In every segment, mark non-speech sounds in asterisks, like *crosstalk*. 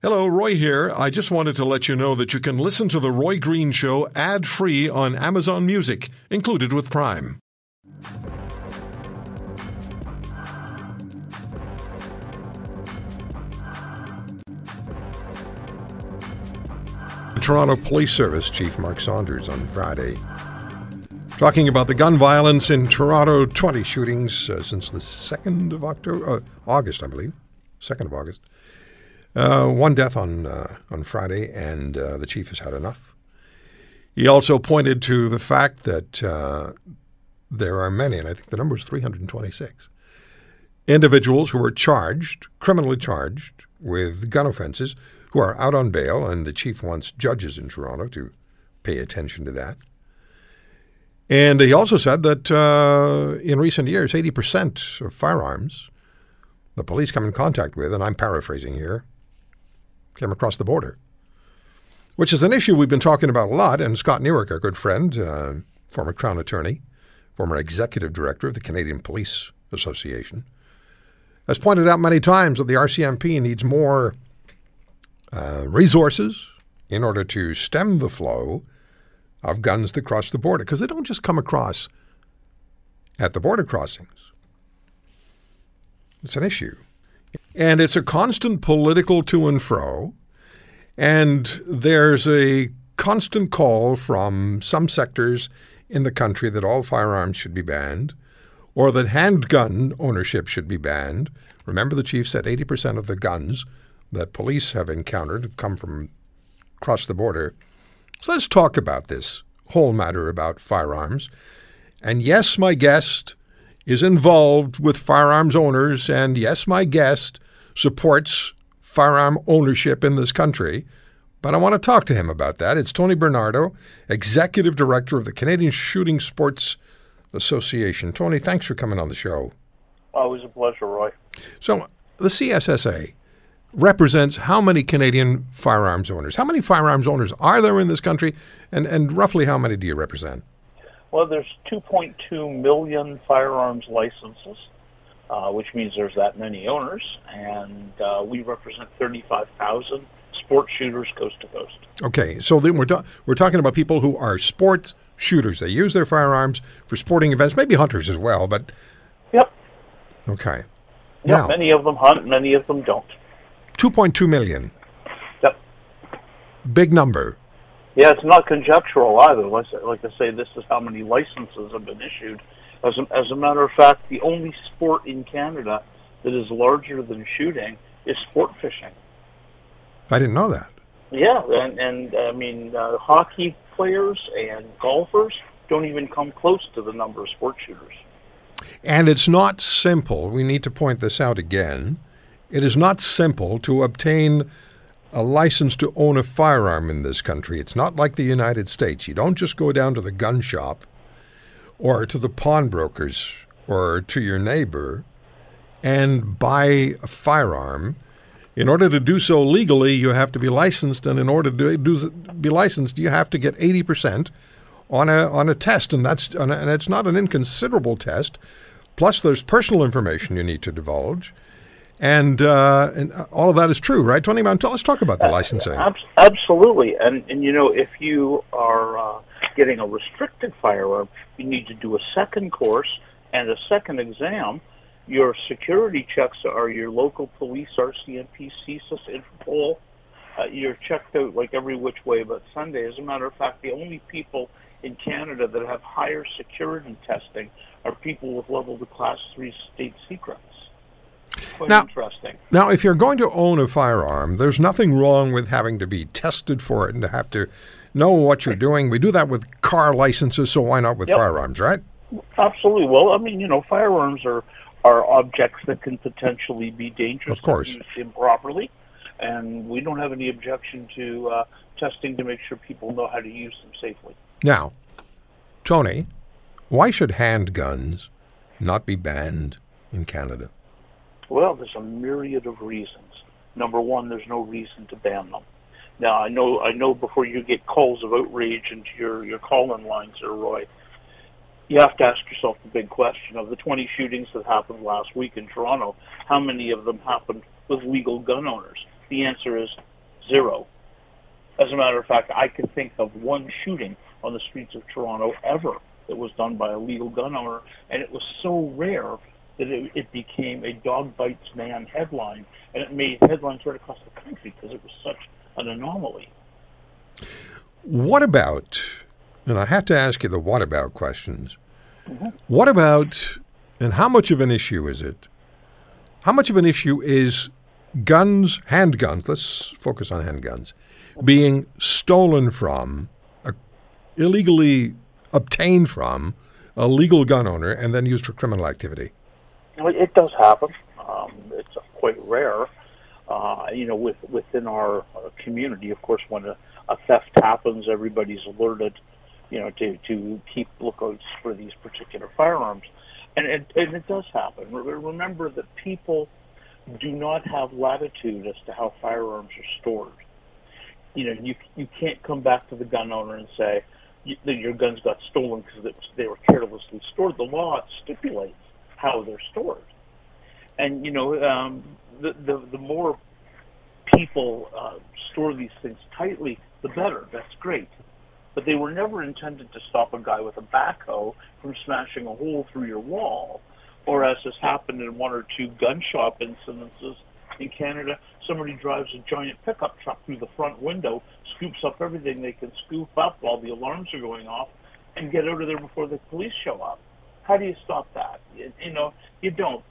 Hello, Roy here. I just wanted to let you know that you can listen to The Roy Green Show ad free on Amazon Music, included with Prime. Toronto Police Service Chief Mark Saunders on Friday. Talking about the gun violence in Toronto, 20 shootings uh, since the 2nd of October, uh, August, I believe. 2nd of August. Uh, one death on uh, on Friday, and uh, the chief has had enough. He also pointed to the fact that uh, there are many, and I think the number is 326, individuals who are charged, criminally charged, with gun offenses, who are out on bail, and the chief wants judges in Toronto to pay attention to that. And he also said that uh, in recent years, 80% of firearms the police come in contact with, and I'm paraphrasing here, came across the border, which is an issue we've been talking about a lot. And Scott Newark, our good friend, uh, former Crown Attorney, former Executive Director of the Canadian Police Association, has pointed out many times that the RCMP needs more uh, resources in order to stem the flow of guns that cross the border, because they don't just come across at the border crossings. It's an issue. And it's a constant political to and fro. And there's a constant call from some sectors in the country that all firearms should be banned or that handgun ownership should be banned. Remember, the chief said 80% of the guns that police have encountered have come from across the border. So let's talk about this whole matter about firearms. And yes, my guest is involved with firearms owners, and yes, my guest supports firearm ownership in this country. But I want to talk to him about that. It's Tony Bernardo, Executive Director of the Canadian Shooting Sports Association. Tony, thanks for coming on the show. Always a pleasure, Roy. So, the CSSA represents how many Canadian firearms owners? How many firearms owners are there in this country? And, and roughly how many do you represent? Well, there's 2.2 million firearms licenses, uh, which means there's that many owners, and uh, we represent 35,000 sport shooters coast to coast. Okay, so then we're ta- we're talking about people who are sports shooters. They use their firearms for sporting events, maybe hunters as well. But yep, okay. Yeah, many of them hunt, many of them don't. 2.2 million. Yep. Big number. Yeah, it's not conjectural either. Like, I say, this is how many licenses have been issued. As a, as a matter of fact, the only sport in Canada that is larger than shooting is sport fishing. I didn't know that. Yeah, and, and I mean, uh, hockey players and golfers don't even come close to the number of sport shooters. And it's not simple. We need to point this out again. It is not simple to obtain a license to own a firearm in this country. It's not like the United States. You don't just go down to the gun shop or to the pawnbrokers or to your neighbor and buy a firearm. In order to do so legally, you have to be licensed, and in order to do, be licensed, you have to get 80% on a on a test, and that's and it's not an inconsiderable test. Plus, there's personal information you need to divulge. And, uh, and all of that is true, right, Tony? Tell let's talk about the licensing. Uh, absolutely. And, and, you know, if you are uh, getting a restricted firearm, you need to do a second course and a second exam. Your security checks are your local police, RCMP, CSIS, Interpol. Uh, you're checked out like every which way but Sunday. As a matter of fact, the only people in Canada that have higher security testing are people with level to class three state secrets. Quite now, interesting. Now, if you're going to own a firearm, there's nothing wrong with having to be tested for it and to have to know what you're doing. We do that with car licenses, so why not with yep. firearms, right? Absolutely. Well, I mean, you know, firearms are are objects that can potentially be dangerous of course. used improperly, and we don't have any objection to uh, testing to make sure people know how to use them safely. Now, Tony, why should handguns not be banned in Canada? Well, there's a myriad of reasons. Number one, there's no reason to ban them. Now, I know, I know. Before you get calls of outrage into your your call-in lines, there, Roy, you have to ask yourself the big question: of the 20 shootings that happened last week in Toronto, how many of them happened with legal gun owners? The answer is Zero. As a matter of fact, I can think of one shooting on the streets of Toronto ever that was done by a legal gun owner, and it was so rare that it, it became a dog bites man headline, and it made headlines right across the country because it was such an anomaly. What about, and I have to ask you the what about questions. Mm-hmm. What about, and how much of an issue is it? How much of an issue is guns, handguns, let's focus on handguns, being stolen from, uh, illegally obtained from a legal gun owner and then used for criminal activity? It does happen. Um, it's quite rare. Uh, you know, with, within our community, of course, when a, a theft happens, everybody's alerted, you know, to, to keep lookouts for these particular firearms. And it, and it does happen. Remember that people do not have latitude as to how firearms are stored. You know, you you can't come back to the gun owner and say that your guns got stolen because they were carelessly stored. The law stipulates how they're stored, and you know, um, the, the the more people uh, store these things tightly, the better. That's great. But they were never intended to stop a guy with a backhoe from smashing a hole through your wall or as has happened in one or two gun shop incidences in Canada, somebody drives a giant pickup truck through the front window, scoops up everything they can scoop up while the alarms are going off, and get out of there before the police show up. How do you stop that? You, you know, you don't.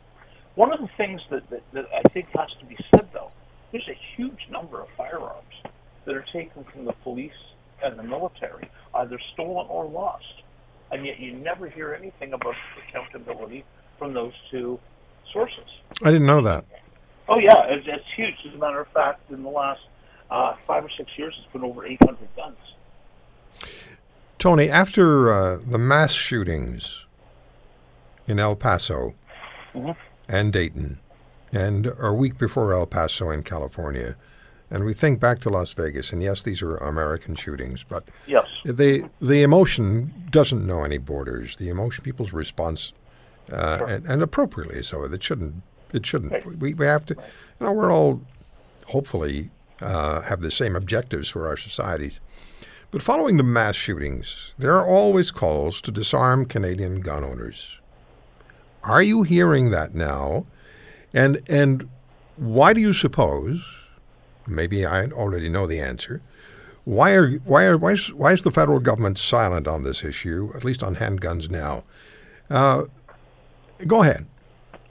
One of the things that, that, that I think has to be said, though, there's a huge number of firearms that are taken from the police and the military, either stolen or lost. And yet you never hear anything about accountability from those two sources. I didn't know that. Oh yeah, it's, it's huge. As a matter of fact, in the last uh, five or six years, it's been over 800 guns. Tony, after uh, the mass shootings in El Paso mm-hmm. and Dayton, and a week before El Paso in California, and we think back to Las Vegas, and yes, these are American shootings, but yes, they, the emotion doesn't know any borders. The emotion, people's response uh, sure. and, and, appropriately so. It shouldn't. It shouldn't. Right. We, we have to. You know, we're all hopefully uh, have the same objectives for our societies. But following the mass shootings, there are always calls to disarm Canadian gun owners. Are you hearing that now? And and why do you suppose? Maybe I already know the answer. Why are why are why is, why is the federal government silent on this issue, at least on handguns now? Uh, Go ahead.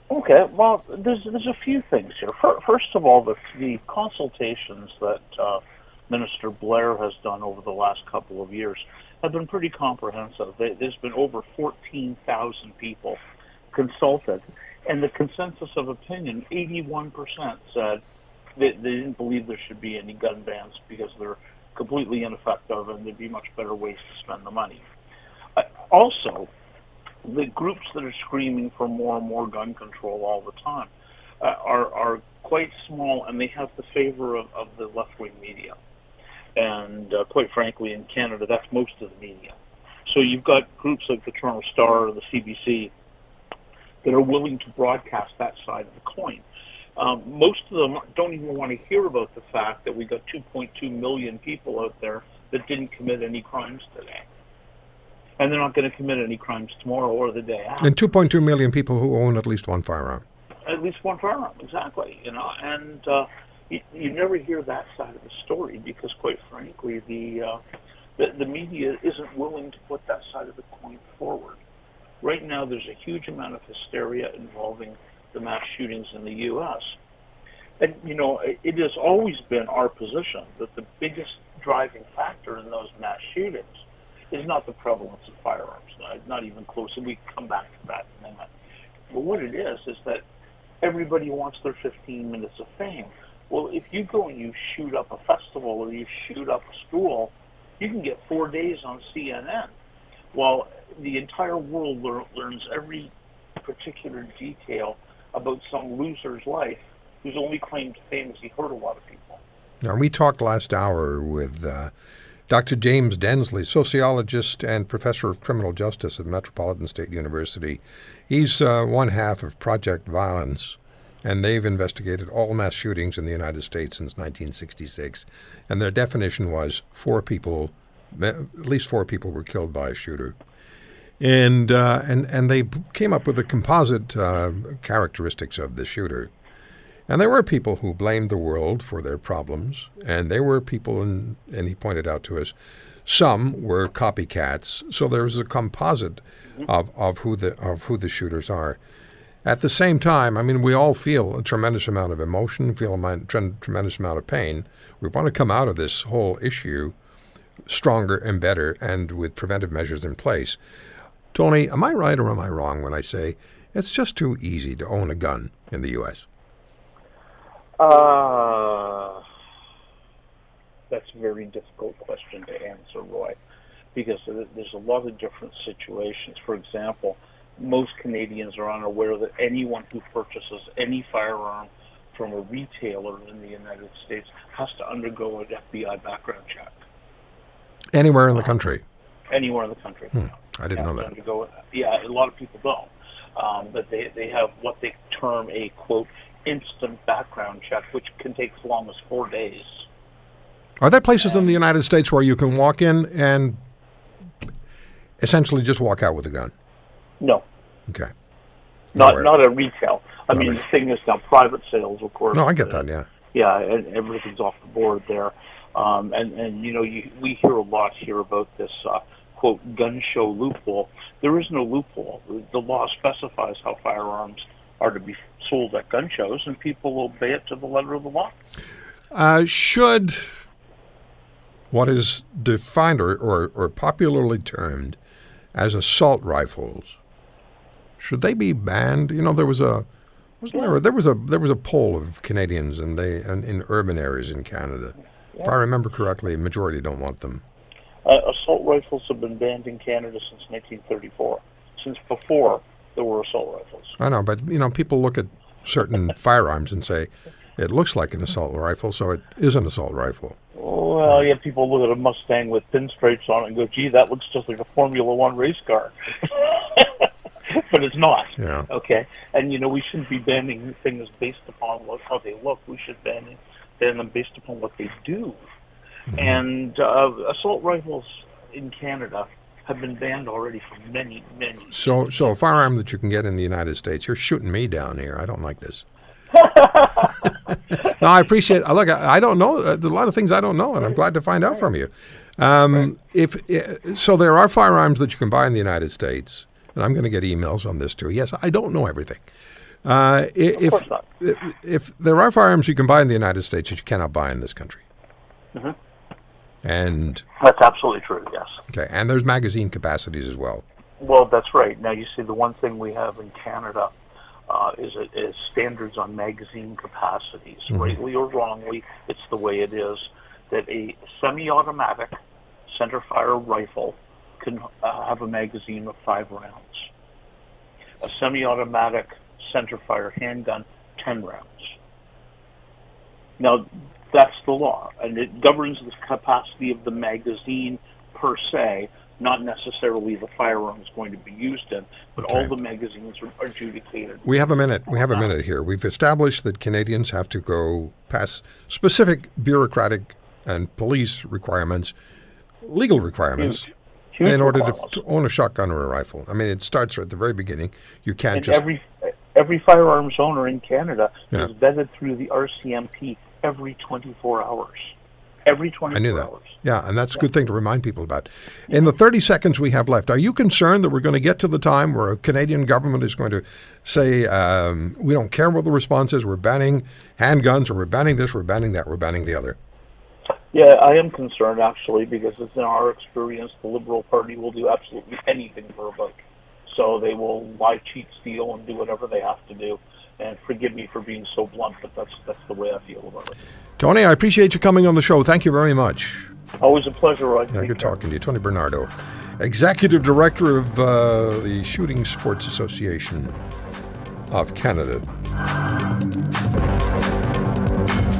Okay. Well, there's there's a few things here. First of all, the the consultations that uh, Minister Blair has done over the last couple of years have been pretty comprehensive. There's been over 14,000 people consulted, and the consensus of opinion, 81% said they, they didn't believe there should be any gun bans because they're completely ineffective and there'd be much better ways to spend the money. Uh, also, the groups that are screaming for more and more gun control all the time uh, are are quite small, and they have the favor of, of the left wing media. And uh, quite frankly, in Canada, that's most of the media. So you've got groups like the Toronto Star or the CBC that are willing to broadcast that side of the coin. Um, most of them don't even want to hear about the fact that we've got 2.2 million people out there that didn't commit any crimes today and they're not going to commit any crimes tomorrow or the day after. And 2.2 million people who own at least one firearm. At least one firearm, exactly. You know, and uh, you, you never hear that side of the story because, quite frankly, the, uh, the the media isn't willing to put that side of the coin forward. Right now, there's a huge amount of hysteria involving the mass shootings in the U.S. And you know, it, has always been our position that the biggest driving factor in those mass shootings is not the prevalence of firearms, not, not even close. And we come back to that in a minute. But what it is is that everybody wants their 15 minutes of fame. Well, if you go and you shoot up a festival or you shoot up a school, you can get four days on CNN. While the entire world learns every particular detail about some loser's life whose only claim to fame is he hurt a lot of people. Now, we talked last hour with uh, Dr. James Densley, sociologist and professor of criminal justice at Metropolitan State University. He's uh, one half of Project Violence, and they've investigated all mass shootings in the United States since 1966. And their definition was four people, at least four people were killed by a shooter. And, uh, and, and they came up with the composite uh, characteristics of the shooter. And there were people who blamed the world for their problems, and there were people, and, and he pointed out to us, some were copycats. So there was a composite of, of who the of who the shooters are. At the same time, I mean, we all feel a tremendous amount of emotion, feel a tremendous amount of pain. We want to come out of this whole issue stronger and better, and with preventive measures in place. Tony, am I right or am I wrong when I say it's just too easy to own a gun in the U.S.? Uh, that's a very difficult question to answer, Roy, because there's a lot of different situations. For example, most Canadians are unaware that anyone who purchases any firearm from a retailer in the United States has to undergo an FBI background check. Anywhere in the country? Anywhere in the country. Hmm. I didn't know that. Undergo, yeah, a lot of people don't. Um, but they, they have what they term a, quote, instant background check, which can take as long as four days. Are there places in the United States where you can walk in and essentially just walk out with a gun? No. Okay. Not Nowhere. not at retail. I not mean, the thing is now private sales, of course. No, I get that. Yeah. Yeah, and everything's off the board there. Um, and and you know, you, we hear a lot here about this uh, quote gun show loophole. There is no loophole. The law specifies how firearms are to be sold at gun shows, and people obey it to the letter of the law. Uh, should what is defined or, or, or popularly termed as assault rifles should they be banned? You know, there was a wasn't there, there was a there was a poll of Canadians and they in urban areas in Canada. Yeah. If I remember correctly, a majority don't want them. Uh, assault rifles have been banned in Canada since 1934. Since before there were assault rifles. I know, but you know, people look at certain *laughs* firearms and say it looks like an assault rifle, so it is an assault rifle. Well, yeah, people look at a Mustang with pinstripes on it and go, "Gee, that looks just like a Formula One race car." *laughs* but it's not. Yeah. Okay. And you know, we shouldn't be banning things based upon what, how they look. We should ban, them based upon what they do. Mm-hmm. And uh, assault rifles in Canada have been banned already for many, many. So, so a firearm that you can get in the United States, you're shooting me down here. I don't like this. *laughs* no, I appreciate. It. Look, I, I don't know. Uh, a lot of things I don't know, and I'm glad to find out from you. Um, right. If so, there are firearms that you can buy in the United States and I'm going to get emails on this too. Yes, I don't know everything. Uh, if, if, if there are firearms you can buy in the United States that you cannot buy in this country, mm-hmm. and that's absolutely true. Yes. Okay, and there's magazine capacities as well. Well, that's right. Now you see, the one thing we have in Canada uh, is, is standards on magazine capacities, mm-hmm. rightly or wrongly. It's the way it is that a semi-automatic centerfire rifle can uh, have a magazine of five rounds a semi-automatic centerfire handgun 10 rounds. Now, that's the law, and it governs the capacity of the magazine per se, not necessarily the firearm is going to be used in, but okay. all the magazines are adjudicated. We have a minute. We have a minute here. We've established that Canadians have to go past specific bureaucratic and police requirements, legal requirements, Huge in order to, to, own a shotgun or a rifle. I mean, it starts at the very beginning. You can't and just every every firearms owner in Canada yeah. is vetted through the RCMP every 24 hours. Every 24 I knew that. hours. Yeah, and that's a good thing to remind people about. In the 30 seconds we have left, are you concerned that we're going to get to the time where a Canadian government is going to say, um, we don't care what the response is, we're banning handguns, or we're banning this, we're banning that, we're banning the other? Yeah, I am concerned actually because it's in our experience the Liberal Party will do absolutely anything for a vote. So they will lie, cheat, steal, and do whatever they have to do. And forgive me for being so blunt, but that's that's the way I feel about it. Tony, I appreciate you coming on the show. Thank you very much. Always a pleasure, Roy. Yeah, good talking to you, Tony Bernardo, Executive Director of uh, the Shooting Sports Association of Canada.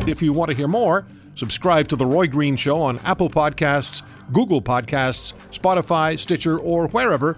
If you want to hear more Subscribe to The Roy Green Show on Apple Podcasts, Google Podcasts, Spotify, Stitcher, or wherever